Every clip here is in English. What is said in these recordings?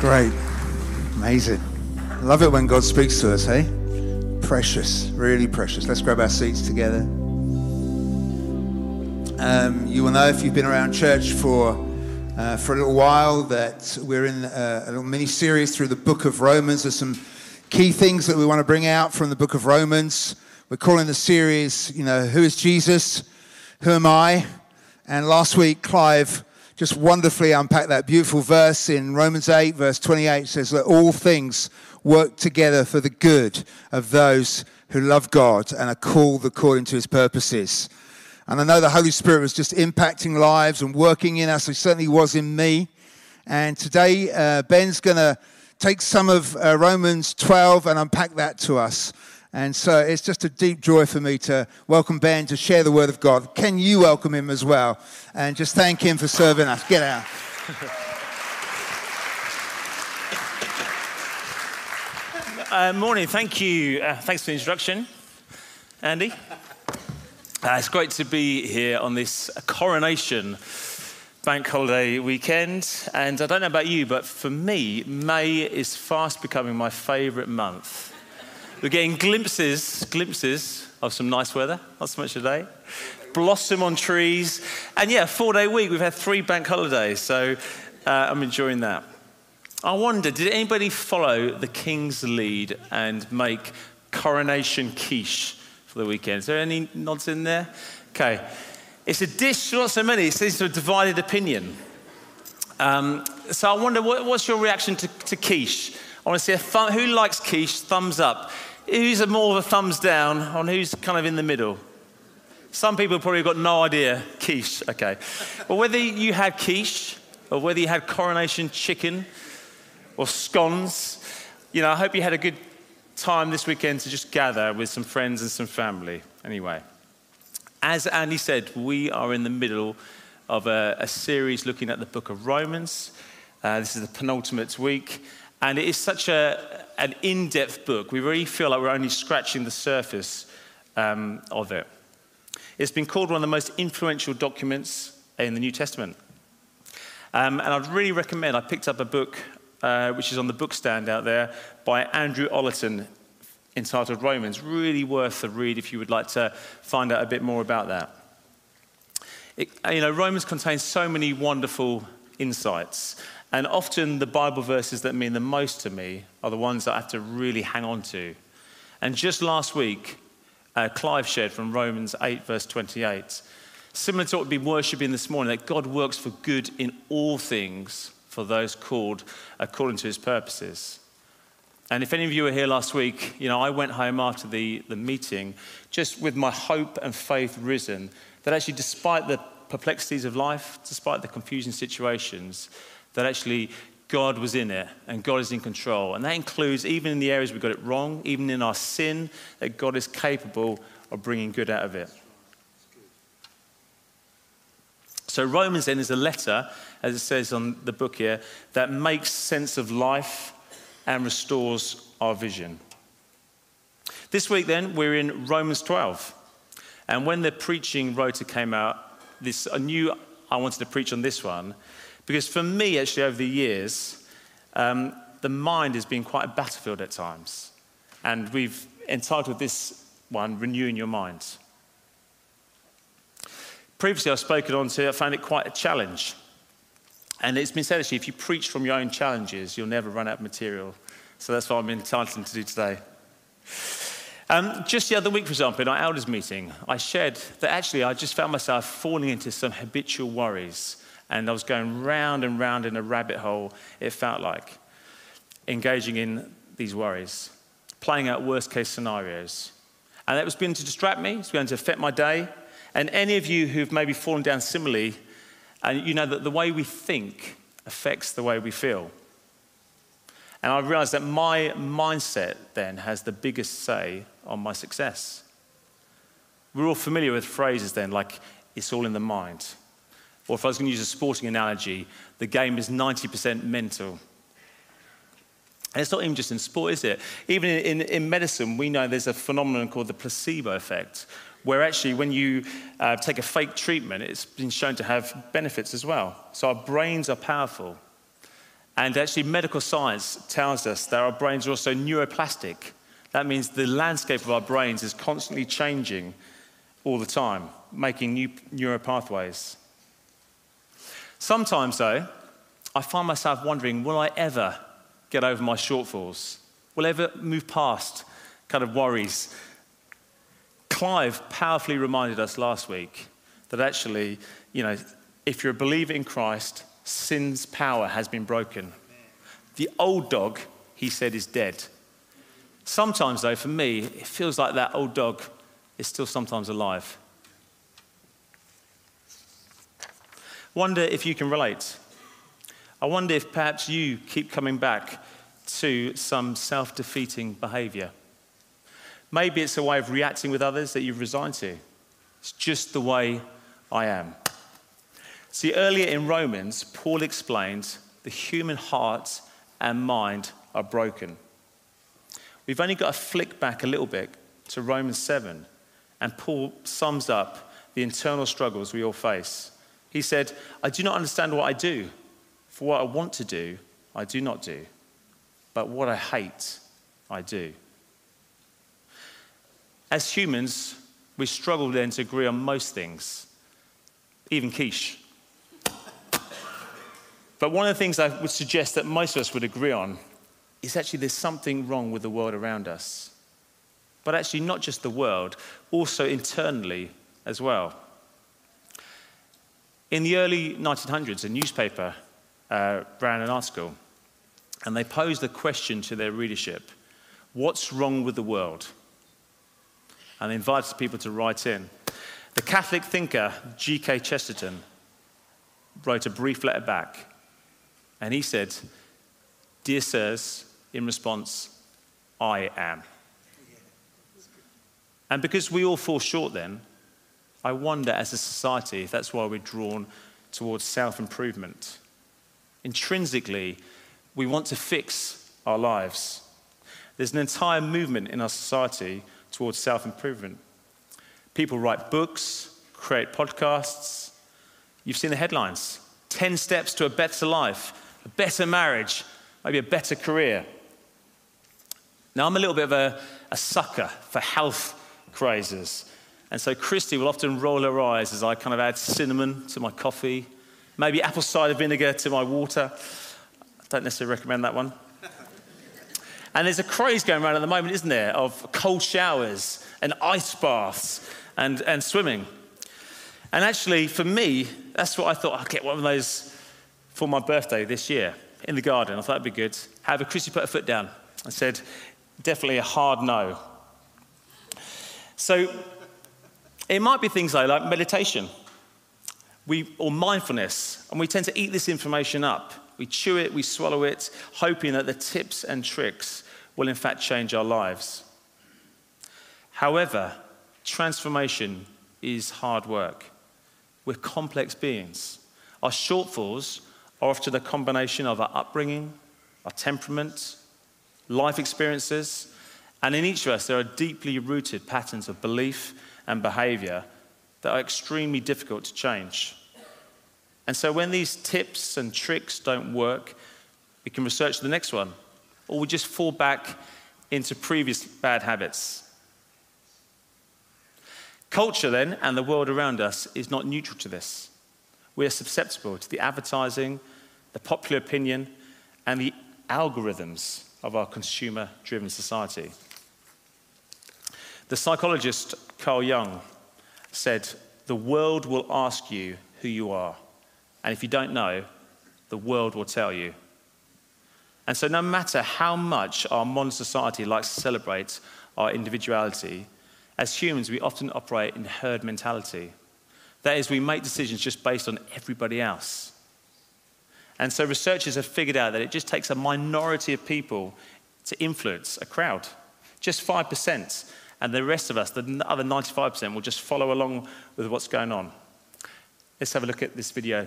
Great. Amazing. Love it when God speaks to us, hey? Precious, really precious. Let's grab our seats together. Um, you will know if you've been around church for, uh, for a little while that we're in a, a little mini series through the book of Romans. There's some key things that we want to bring out from the book of Romans. We're calling the series, you know, Who is Jesus? Who am I? And last week, Clive just wonderfully unpacked that beautiful verse in Romans 8, verse 28 says that all things work together for the good of those who love God and are called according to his purposes. And I know the Holy Spirit was just impacting lives and working in us. He certainly was in me. And today, uh, Ben's going to take some of uh, Romans 12 and unpack that to us. And so it's just a deep joy for me to welcome Ben to share the word of God. Can you welcome him as well? And just thank him for serving us. Get out. Uh, morning, thank you. Uh, thanks for the introduction, Andy. Uh, it's great to be here on this coronation bank holiday weekend. And I don't know about you, but for me, May is fast becoming my favourite month. We're getting glimpses, glimpses of some nice weather, not so much today. Blossom on trees. And yeah, four day week. We've had three bank holidays, so uh, I'm enjoying that. I wonder, did anybody follow the King's lead and make coronation quiche for the weekend? Is there any nods in there? Okay. It's a dish, not so many. It seems to have divided opinion. Um, so I wonder, what, what's your reaction to, to quiche? I want to see a thumb, who likes quiche? Thumbs up. Who's more of a thumbs down on who's kind of in the middle? Some people probably got no idea. Quiche, okay. But whether you had quiche or whether you had coronation chicken or scones, you know, I hope you had a good time this weekend to just gather with some friends and some family. Anyway, as Andy said, we are in the middle of a, a series looking at the book of Romans. Uh, this is the penultimate week. And it is such a, an in depth book. We really feel like we're only scratching the surface um, of it. It's been called one of the most influential documents in the New Testament. Um, and I'd really recommend, I picked up a book uh, which is on the bookstand out there by Andrew Ollerton entitled Romans. Really worth a read if you would like to find out a bit more about that. It, you know, Romans contains so many wonderful insights. And often the Bible verses that mean the most to me are the ones that I have to really hang on to. And just last week, uh, Clive shared from Romans 8, verse 28, similar to what we've been worshipping this morning, that God works for good in all things for those called according to his purposes. And if any of you were here last week, you know, I went home after the, the meeting just with my hope and faith risen that actually, despite the perplexities of life, despite the confusing situations, that actually God was in it and God is in control. And that includes, even in the areas we got it wrong, even in our sin, that God is capable of bringing good out of it. So, Romans then is a letter, as it says on the book here, that makes sense of life and restores our vision. This week, then, we're in Romans 12. And when the preaching rota came out, this, I knew I wanted to preach on this one because for me, actually, over the years, um, the mind has been quite a battlefield at times. And we've entitled this one, Renewing Your Mind. Previously, I've spoken on to, I found it quite a challenge. And it's been said actually, if you preach from your own challenges, you'll never run out of material. So that's what I'm entitled to do today. Um, just the other week, for example, in our elders' meeting, I shared that actually I just found myself falling into some habitual worries and I was going round and round in a rabbit hole, it felt like, engaging in these worries, playing out worst case scenarios. And that was beginning to distract me, it's going to affect my day. And any of you who've maybe fallen down similarly, and you know that the way we think affects the way we feel. And I realized that my mindset then has the biggest say on my success. We're all familiar with phrases then like, it's all in the mind. Or if I was going to use a sporting analogy, the game is 90% mental. And it's not even just in sport, is it? Even in, in, in, medicine, we know there's a phenomenon called the placebo effect, where actually, when you uh, take a fake treatment, it's been shown to have benefits as well. So our brains are powerful. And actually, medical science tells us that our brains are also neuroplastic. That means the landscape of our brains is constantly changing all the time, making new neural pathways. Sometimes, though, I find myself wondering will I ever get over my shortfalls? Will I ever move past kind of worries? Clive powerfully reminded us last week that actually, you know, if you're a believer in Christ, sin's power has been broken. The old dog, he said, is dead. Sometimes, though, for me, it feels like that old dog is still sometimes alive. Wonder if you can relate. I wonder if perhaps you keep coming back to some self defeating behavior. Maybe it's a way of reacting with others that you've resigned to. It's just the way I am. See, earlier in Romans, Paul explains the human heart and mind are broken. We've only got to flick back a little bit to Romans 7, and Paul sums up the internal struggles we all face. He said, I do not understand what I do, for what I want to do, I do not do, but what I hate, I do. As humans, we struggle then to agree on most things, even quiche. But one of the things I would suggest that most of us would agree on is actually there's something wrong with the world around us. But actually, not just the world, also internally as well. In the early 1900s, a newspaper uh, ran an article, and they posed a question to their readership What's wrong with the world? And they invited people to write in. The Catholic thinker G.K. Chesterton wrote a brief letter back and he said, Dear sirs, in response, I am. And because we all fall short then, I wonder as a society if that's why we're drawn towards self improvement. Intrinsically, we want to fix our lives. There's an entire movement in our society towards self improvement. People write books, create podcasts. You've seen the headlines 10 steps to a better life a better marriage, maybe a better career. Now, I'm a little bit of a, a sucker for health crazes. And so Christy will often roll her eyes as I kind of add cinnamon to my coffee, maybe apple cider vinegar to my water. I don't necessarily recommend that one. And there's a craze going around at the moment, isn't there, of cold showers and ice baths and, and swimming. And actually, for me, that's what I thought I'd get one of those for my birthday this year in the garden. I thought it'd be good. However, Chrissy put her foot down and said, definitely a hard no. So it might be things like, like meditation we, or mindfulness, and we tend to eat this information up. We chew it, we swallow it, hoping that the tips and tricks will in fact change our lives. However, transformation is hard work. We're complex beings. Our shortfalls are often a combination of our upbringing, our temperament, life experiences, and in each of us, there are deeply rooted patterns of belief and behavior that are extremely difficult to change. And so, when these tips and tricks don't work, we can research the next one, or we just fall back into previous bad habits. Culture, then, and the world around us is not neutral to this we are susceptible to the advertising, the popular opinion, and the algorithms of our consumer driven society. The psychologist Carl Jung said, The world will ask you who you are. And if you don't know, the world will tell you. And so, no matter how much our modern society likes to celebrate our individuality, as humans, we often operate in herd mentality. That is, we make decisions just based on everybody else. And so researchers have figured out that it just takes a minority of people to influence a crowd, just 5%. And the rest of us, the other 95%, will just follow along with what's going on. Let's have a look at this video.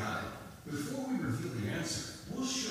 God. Before we reveal the answer, we'll show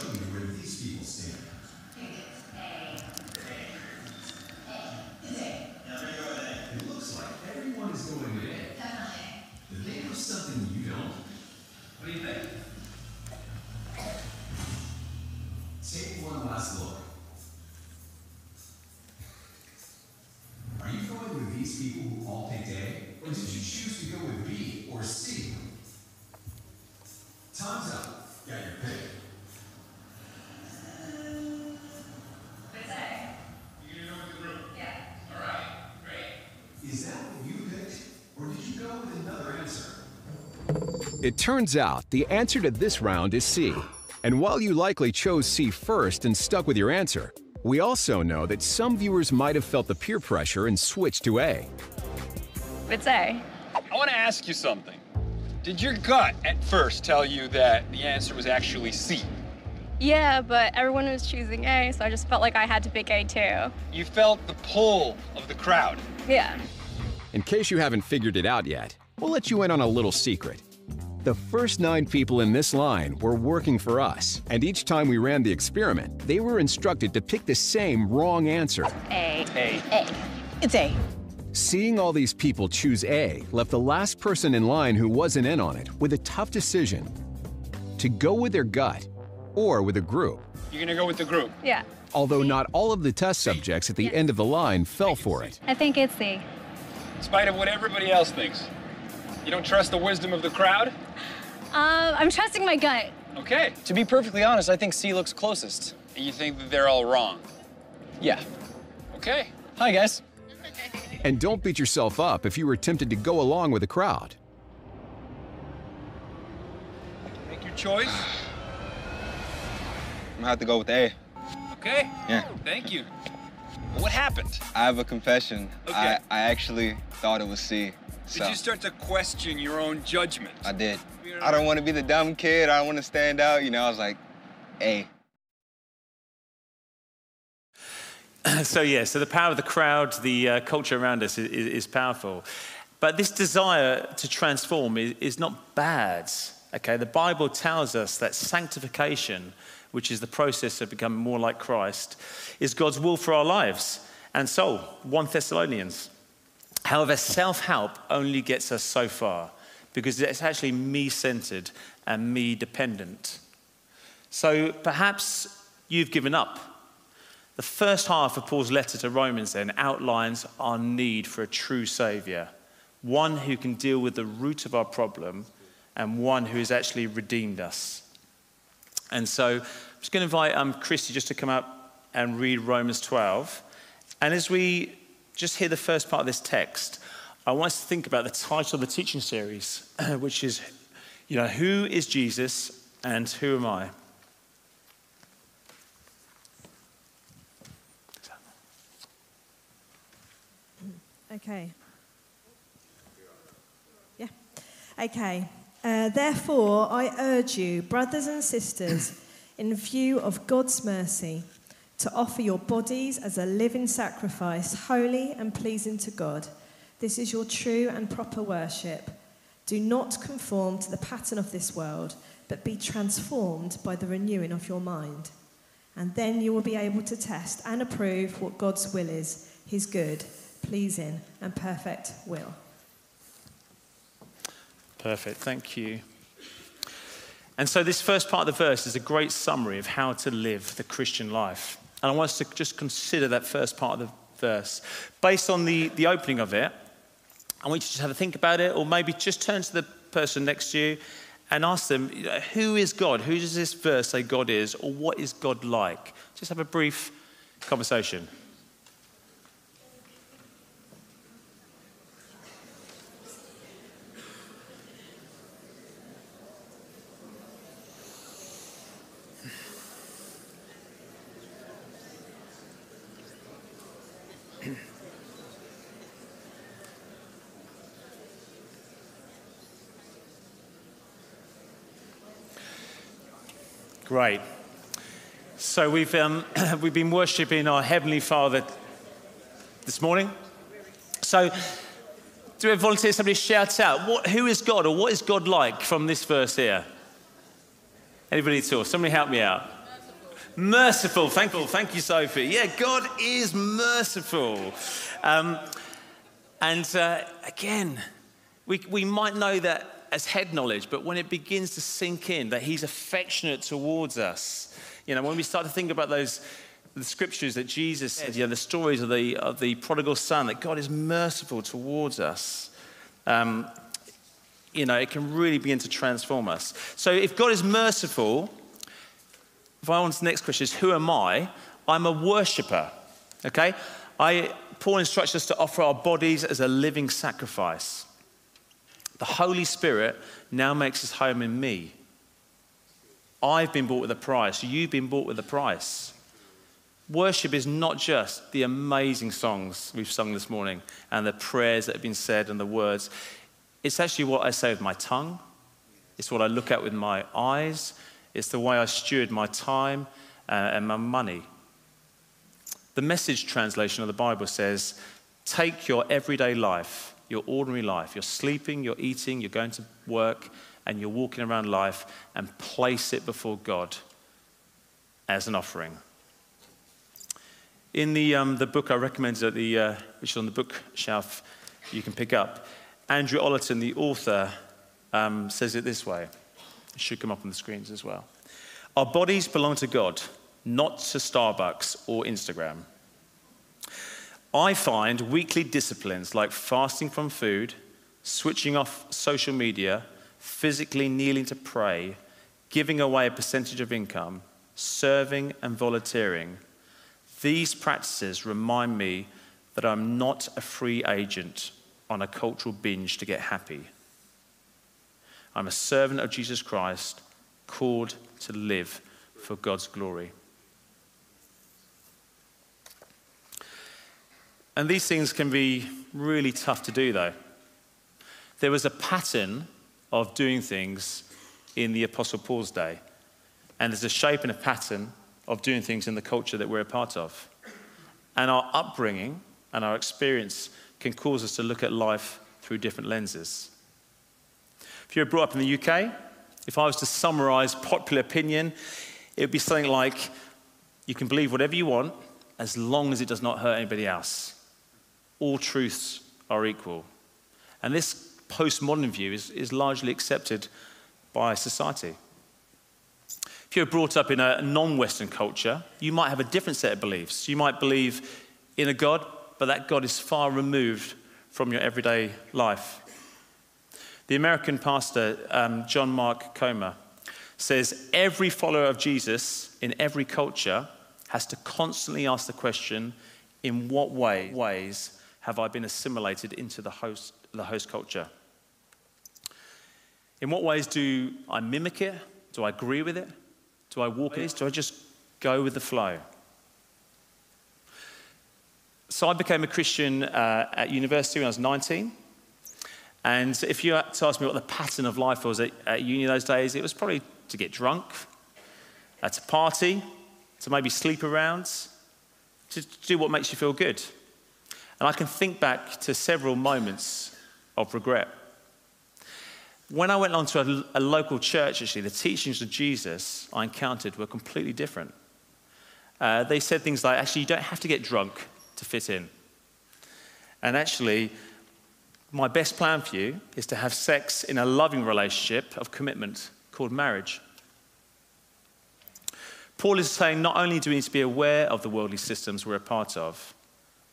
It turns out the answer to this round is C. And while you likely chose C first and stuck with your answer, we also know that some viewers might have felt the peer pressure and switched to A. It's A. I want to ask you something. Did your gut at first tell you that the answer was actually C? Yeah, but everyone was choosing A, so I just felt like I had to pick A too. You felt the pull of the crowd. Yeah. In case you haven't figured it out yet, we'll let you in on a little secret. The first nine people in this line were working for us, and each time we ran the experiment, they were instructed to pick the same wrong answer. A. A. A. It's A. Seeing all these people choose A left the last person in line who wasn't in on it with a tough decision to go with their gut or with a group. You're gonna go with the group. Yeah. Although not all of the test subjects at the end of the line fell for it. I think it's C. In spite of what everybody else thinks. You don't trust the wisdom of the crowd? Um, I'm trusting my gut. Okay. To be perfectly honest, I think C looks closest. And you think that they're all wrong? Yeah. Okay. Hi, guys. And don't beat yourself up if you were tempted to go along with the crowd. Make your choice. I'm gonna have to go with A. Okay. Yeah. Thank you. What happened? I have a confession. Okay. I, I actually thought it was C. So Did you start to question your own judgment? I did. I don't want to be the dumb kid. I don't want to stand out. You know, I was like, A. so yeah, so the power of the crowd, the uh, culture around us is, is, powerful. But this desire to transform is, is not bad. Okay, the Bible tells us that sanctification, which is the process of becoming more like Christ, is God's will for our lives. And so, 1 Thessalonians. However, self help only gets us so far because it's actually me centered and me dependent. So perhaps you've given up. The first half of Paul's letter to Romans then outlines our need for a true Savior, one who can deal with the root of our problem and one who has actually redeemed us. And so I'm just going to invite um, Christy just to come up and read Romans 12. And as we just hear the first part of this text, I want us to think about the title of the teaching series, which is, you know, who is Jesus and who am I? Okay. Yeah. Okay. Uh, Therefore, I urge you, brothers and sisters, in view of God's mercy, to offer your bodies as a living sacrifice, holy and pleasing to God. This is your true and proper worship. Do not conform to the pattern of this world, but be transformed by the renewing of your mind. And then you will be able to test and approve what God's will is, his good, pleasing, and perfect will. Perfect, thank you. And so, this first part of the verse is a great summary of how to live the Christian life. And I want us to just consider that first part of the verse. Based on the, the opening of it, I want you to just have a think about it, or maybe just turn to the person next to you and ask them, who is God? Who does this verse say God is, or what is God like? Just have a brief conversation. Great. So we've, um, we've been worshiping our Heavenly Father this morning. So do we have volunteers? Somebody shouts out, what, who is God or what is God like from this verse here? Anybody at all? Somebody help me out. Merciful. Thankful. Thank you, Sophie. Yeah, God is merciful. Um, and uh, again, we, we might know that as head knowledge, but when it begins to sink in that He's affectionate towards us, you know, when we start to think about those the scriptures that Jesus said, you know, the stories of the, of the prodigal son, that God is merciful towards us, um, you know, it can really begin to transform us. So if God is merciful, if I want the next question is, who am I? I'm a worshiper, okay? I, Paul instructs us to offer our bodies as a living sacrifice. The Holy Spirit now makes his home in me. I've been bought with a price. You've been bought with a price. Worship is not just the amazing songs we've sung this morning and the prayers that have been said and the words. It's actually what I say with my tongue, it's what I look at with my eyes, it's the way I steward my time uh, and my money. The message translation of the Bible says, Take your everyday life, your ordinary life, you're sleeping, you're eating, you're going to work, and you're walking around life, and place it before God as an offering. In the, um, the book I recommended, at the, uh, which is on the bookshelf, you can pick up, Andrew Ollerton, the author, um, says it this way. It should come up on the screens as well. Our bodies belong to God, not to Starbucks or Instagram. I find weekly disciplines like fasting from food, switching off social media, physically kneeling to pray, giving away a percentage of income, serving and volunteering these practices remind me that I'm not a free agent on a cultural binge to get happy. I'm a servant of Jesus Christ, called to live for God's glory. And these things can be really tough to do, though. There was a pattern of doing things in the Apostle Paul's day, and there's a shape and a pattern of doing things in the culture that we're a part of. And our upbringing and our experience can cause us to look at life through different lenses. If you're brought up in the UK, if I was to summarize popular opinion, it would be something like you can believe whatever you want as long as it does not hurt anybody else. All truths are equal. And this postmodern view is, is largely accepted by society. If you're brought up in a non Western culture, you might have a different set of beliefs. You might believe in a God, but that God is far removed from your everyday life. The American pastor, um, John Mark Comer, says every follower of Jesus in every culture has to constantly ask the question in what way, ways have I been assimilated into the host, the host culture? In what ways do I mimic it? Do I agree with it? Do I walk this? Do I just go with the flow? So I became a Christian uh, at university when I was 19. And if you had to ask me what the pattern of life was at, at uni those days, it was probably to get drunk, uh, to party, to maybe sleep around, to, to do what makes you feel good. And I can think back to several moments of regret. When I went on to a, a, local church, actually, the teachings of Jesus I encountered were completely different. Uh, they said things like, actually, you don't have to get drunk to fit in. And actually, my best plan for you is to have sex in a loving relationship of commitment called marriage. Paul is saying not only do we need to be aware of the worldly systems we're a part of,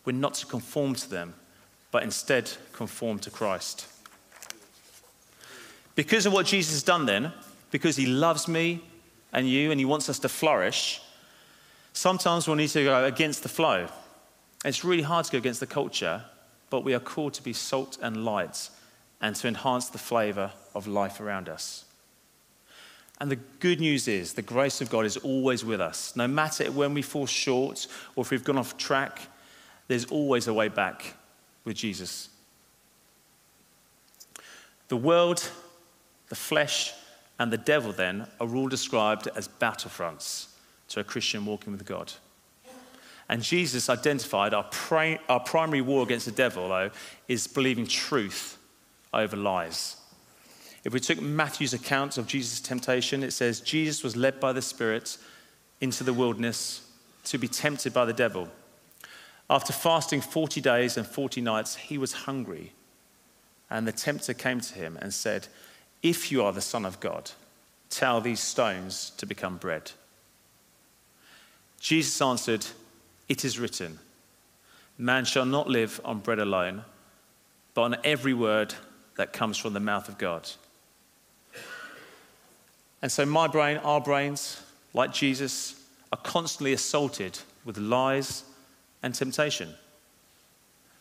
we're not to conform to them, but instead conform to Christ. Because of what Jesus has done then, because he loves me and you and he wants us to flourish, sometimes we'll need to go against the flow. It's really hard to go against the culture, but we are called to be salt and light and to enhance the flavor of life around us. And the good news is the grace of God is always with us. No matter when we fall short or if we've gone off track, there's always a way back with Jesus. The world the flesh and the devil, then, are all described as battlefronts to a Christian walking with God. And Jesus identified our, our primary war against the devil, though, is believing truth over lies. If we took Matthew's account of Jesus' temptation, it says Jesus was led by the Spirit into the wilderness to be tempted by the devil. After fasting 40 days and 40 nights, he was hungry. And the tempter came to him and said, If you are the Son of God, tell these stones to become bread. Jesus answered, It is written, Man shall not live on bread alone, but on every word that comes from the mouth of God. And so, my brain, our brains, like Jesus, are constantly assaulted with lies and temptation.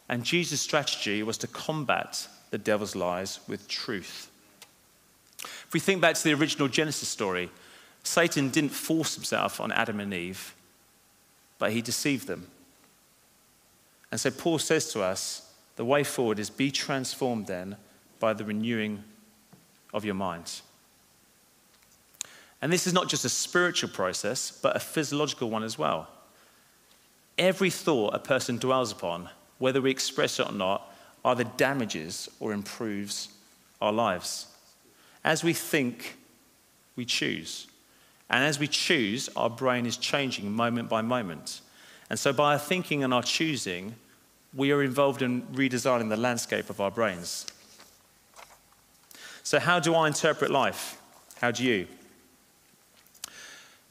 And Jesus' strategy was to combat the devil's lies with truth. If we think back to the original Genesis story, Satan didn't force himself on Adam and Eve, but he deceived them. And so Paul says to us the way forward is be transformed then by the renewing of your minds. And this is not just a spiritual process, but a physiological one as well. Every thought a person dwells upon, whether we express it or not, either damages or improves our lives. As we think, we choose. And as we choose, our brain is changing moment by moment. And so, by our thinking and our choosing, we are involved in redesigning the landscape of our brains. So, how do I interpret life? How do you?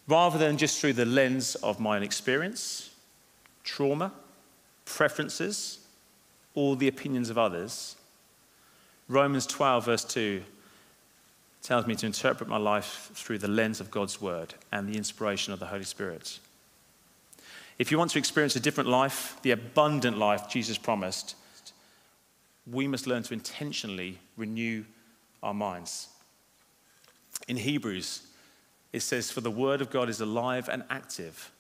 Rather than just through the lens of my own experience, trauma, preferences, or the opinions of others, Romans 12, verse 2 tells me to interpret my life through the lens of God's word and the inspiration of the Holy Spirit. If you want to experience a different life, the abundant life Jesus promised, we must learn to intentionally renew our minds. In Hebrews, it says, For the word of God is alive and active,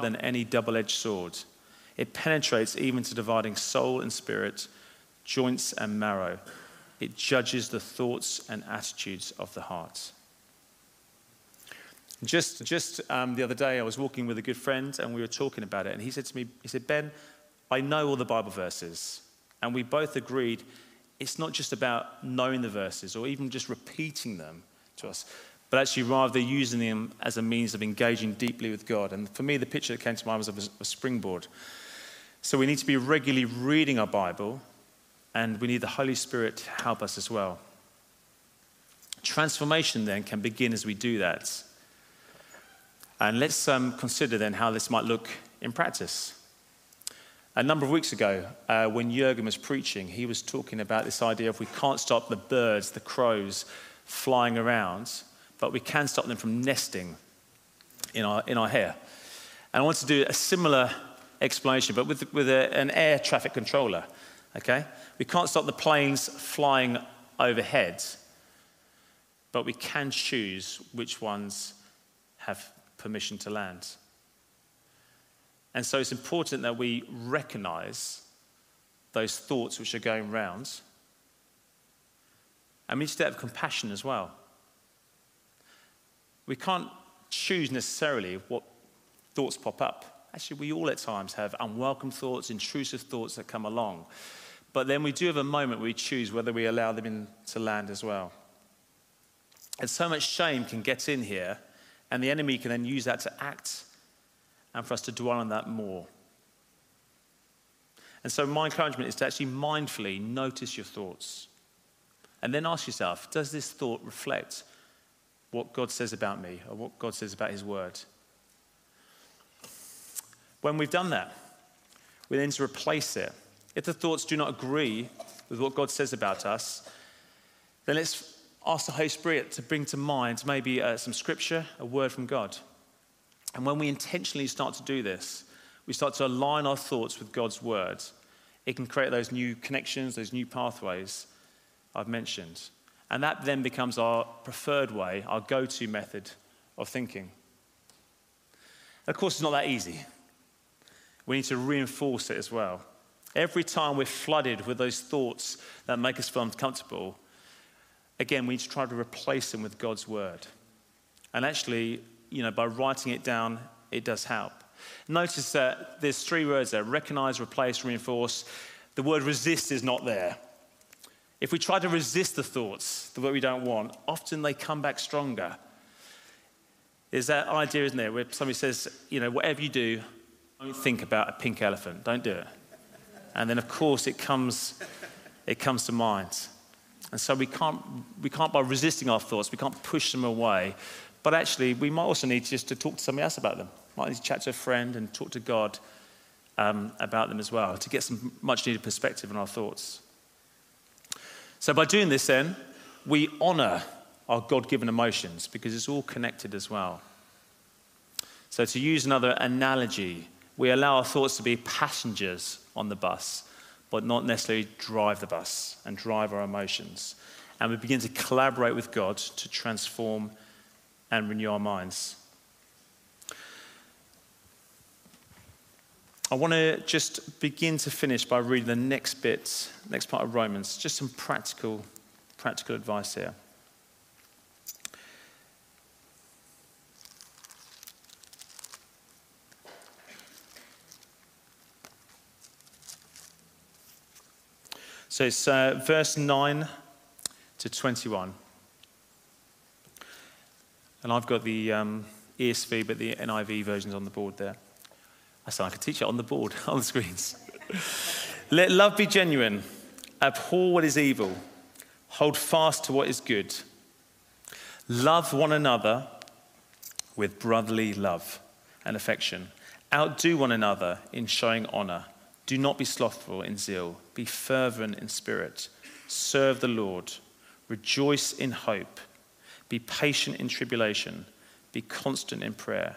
than any double edged sword. It penetrates even to dividing soul and spirit, joints and marrow. It judges the thoughts and attitudes of the heart. Just, just um, the other day, I was walking with a good friend and we were talking about it. And he said to me, he said, Ben, I know all the Bible verses. And we both agreed it's not just about knowing the verses or even just repeating them to us, but actually rather using them as a means of engaging deeply with God. And for me, the picture that came to mind was of a springboard. So we need to be regularly reading our Bible, and we need the Holy Spirit to help us as well. Transformation then can begin as we do that. And let's um, consider then how this might look in practice. A number of weeks ago, uh, when Jurgen was preaching, he was talking about this idea of we can't stop the birds, the crows, flying around, but we can stop them from nesting in our, in our hair. And I want to do a similar explanation, but with, with a, an air traffic controller. Okay? We can't stop the planes flying overhead, but we can choose which ones have permission to land. And so it's important that we recognize those thoughts which are going round. And we need to have compassion as well. We can't choose necessarily what thoughts pop up. Actually, we all at times have unwelcome thoughts, intrusive thoughts that come along. But then we do have a moment where we choose whether we allow them in to land as well. And so much shame can get in here and the enemy can then use that to act and for us to dwell on that more. And so, my encouragement is to actually mindfully notice your thoughts. And then ask yourself does this thought reflect what God says about me or what God says about His Word? When we've done that, we then to replace it. If the thoughts do not agree with what God says about us, then let's ask the Holy Spirit to bring to mind maybe uh, some scripture, a word from God. And when we intentionally start to do this, we start to align our thoughts with God's word. It can create those new connections, those new pathways I've mentioned. And that then becomes our preferred way, our go to method of thinking. Of course, it's not that easy. We need to reinforce it as well. Every time we're flooded with those thoughts that make us feel uncomfortable, again, we need to try to replace them with God's word. And actually, you know, by writing it down, it does help. Notice that there's three words there recognize, replace, reinforce. The word resist is not there. If we try to resist the thoughts, the word we don't want, often they come back stronger. There's that idea, isn't there, where somebody says, you know, whatever you do, don't think about a pink elephant. Don't do it. And then, of course, it comes, it comes to mind. And so we can't, we can't, by resisting our thoughts, we can't push them away. But actually, we might also need just to talk to somebody else about them. Might need to chat to a friend and talk to God um, about them as well to get some much needed perspective on our thoughts. So, by doing this, then, we honor our God given emotions because it's all connected as well. So, to use another analogy, we allow our thoughts to be passengers on the bus, but not necessarily drive the bus and drive our emotions. And we begin to collaborate with God to transform and renew our minds. I want to just begin to finish by reading the next bit, next part of Romans, just some practical, practical advice here. So it's uh, verse 9 to 21. And I've got the um, ESV, but the NIV version's on the board there. I sound like a teacher on the board, on the screens. Let love be genuine. Abhor what is evil. Hold fast to what is good. Love one another with brotherly love and affection. Outdo one another in showing honor. Do not be slothful in zeal. Be fervent in spirit. Serve the Lord. Rejoice in hope. Be patient in tribulation. Be constant in prayer.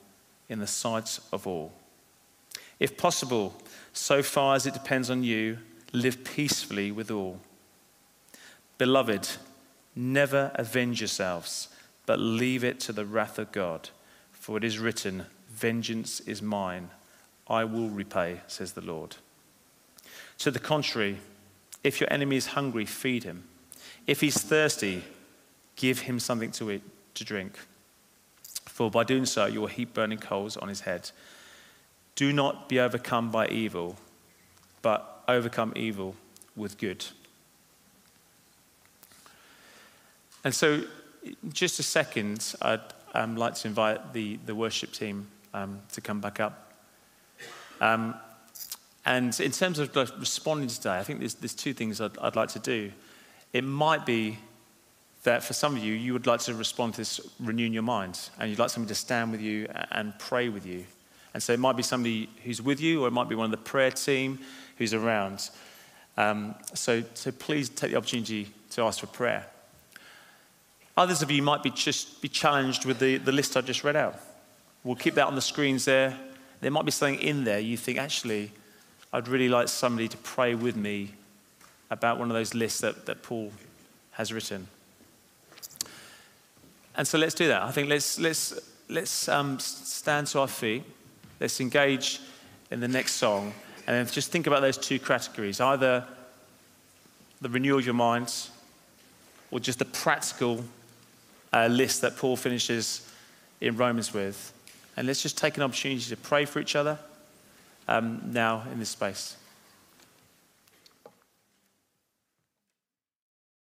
in the sight of all. If possible, so far as it depends on you, live peacefully with all. Beloved, never avenge yourselves, but leave it to the wrath of God. For it is written, Vengeance is mine, I will repay, says the Lord. To the contrary, if your enemy is hungry, feed him. If he's thirsty, give him something to eat, to drink. For by doing so, you will heap burning coals on his head. Do not be overcome by evil, but overcome evil with good. And so, just a second, I'd um, like to invite the, the worship team um, to come back up. Um, and in terms of responding today, I think there's, there's two things I'd, I'd like to do. It might be that for some of you, you would like to respond to this renewing your mind, and you'd like somebody to stand with you and pray with you. And so it might be somebody who's with you, or it might be one of the prayer team who's around. Um, so, so please take the opportunity to ask for prayer. Others of you might be just be challenged with the, the list I just read out. We'll keep that on the screens there. There might be something in there you think, actually, I'd really like somebody to pray with me about one of those lists that, that Paul has written. And so let's do that. I think let's, let's, let's um, stand to our feet. Let's engage in the next song. And just think about those two categories either the renewal of your minds or just the practical uh, list that Paul finishes in Romans with. And let's just take an opportunity to pray for each other um, now in this space.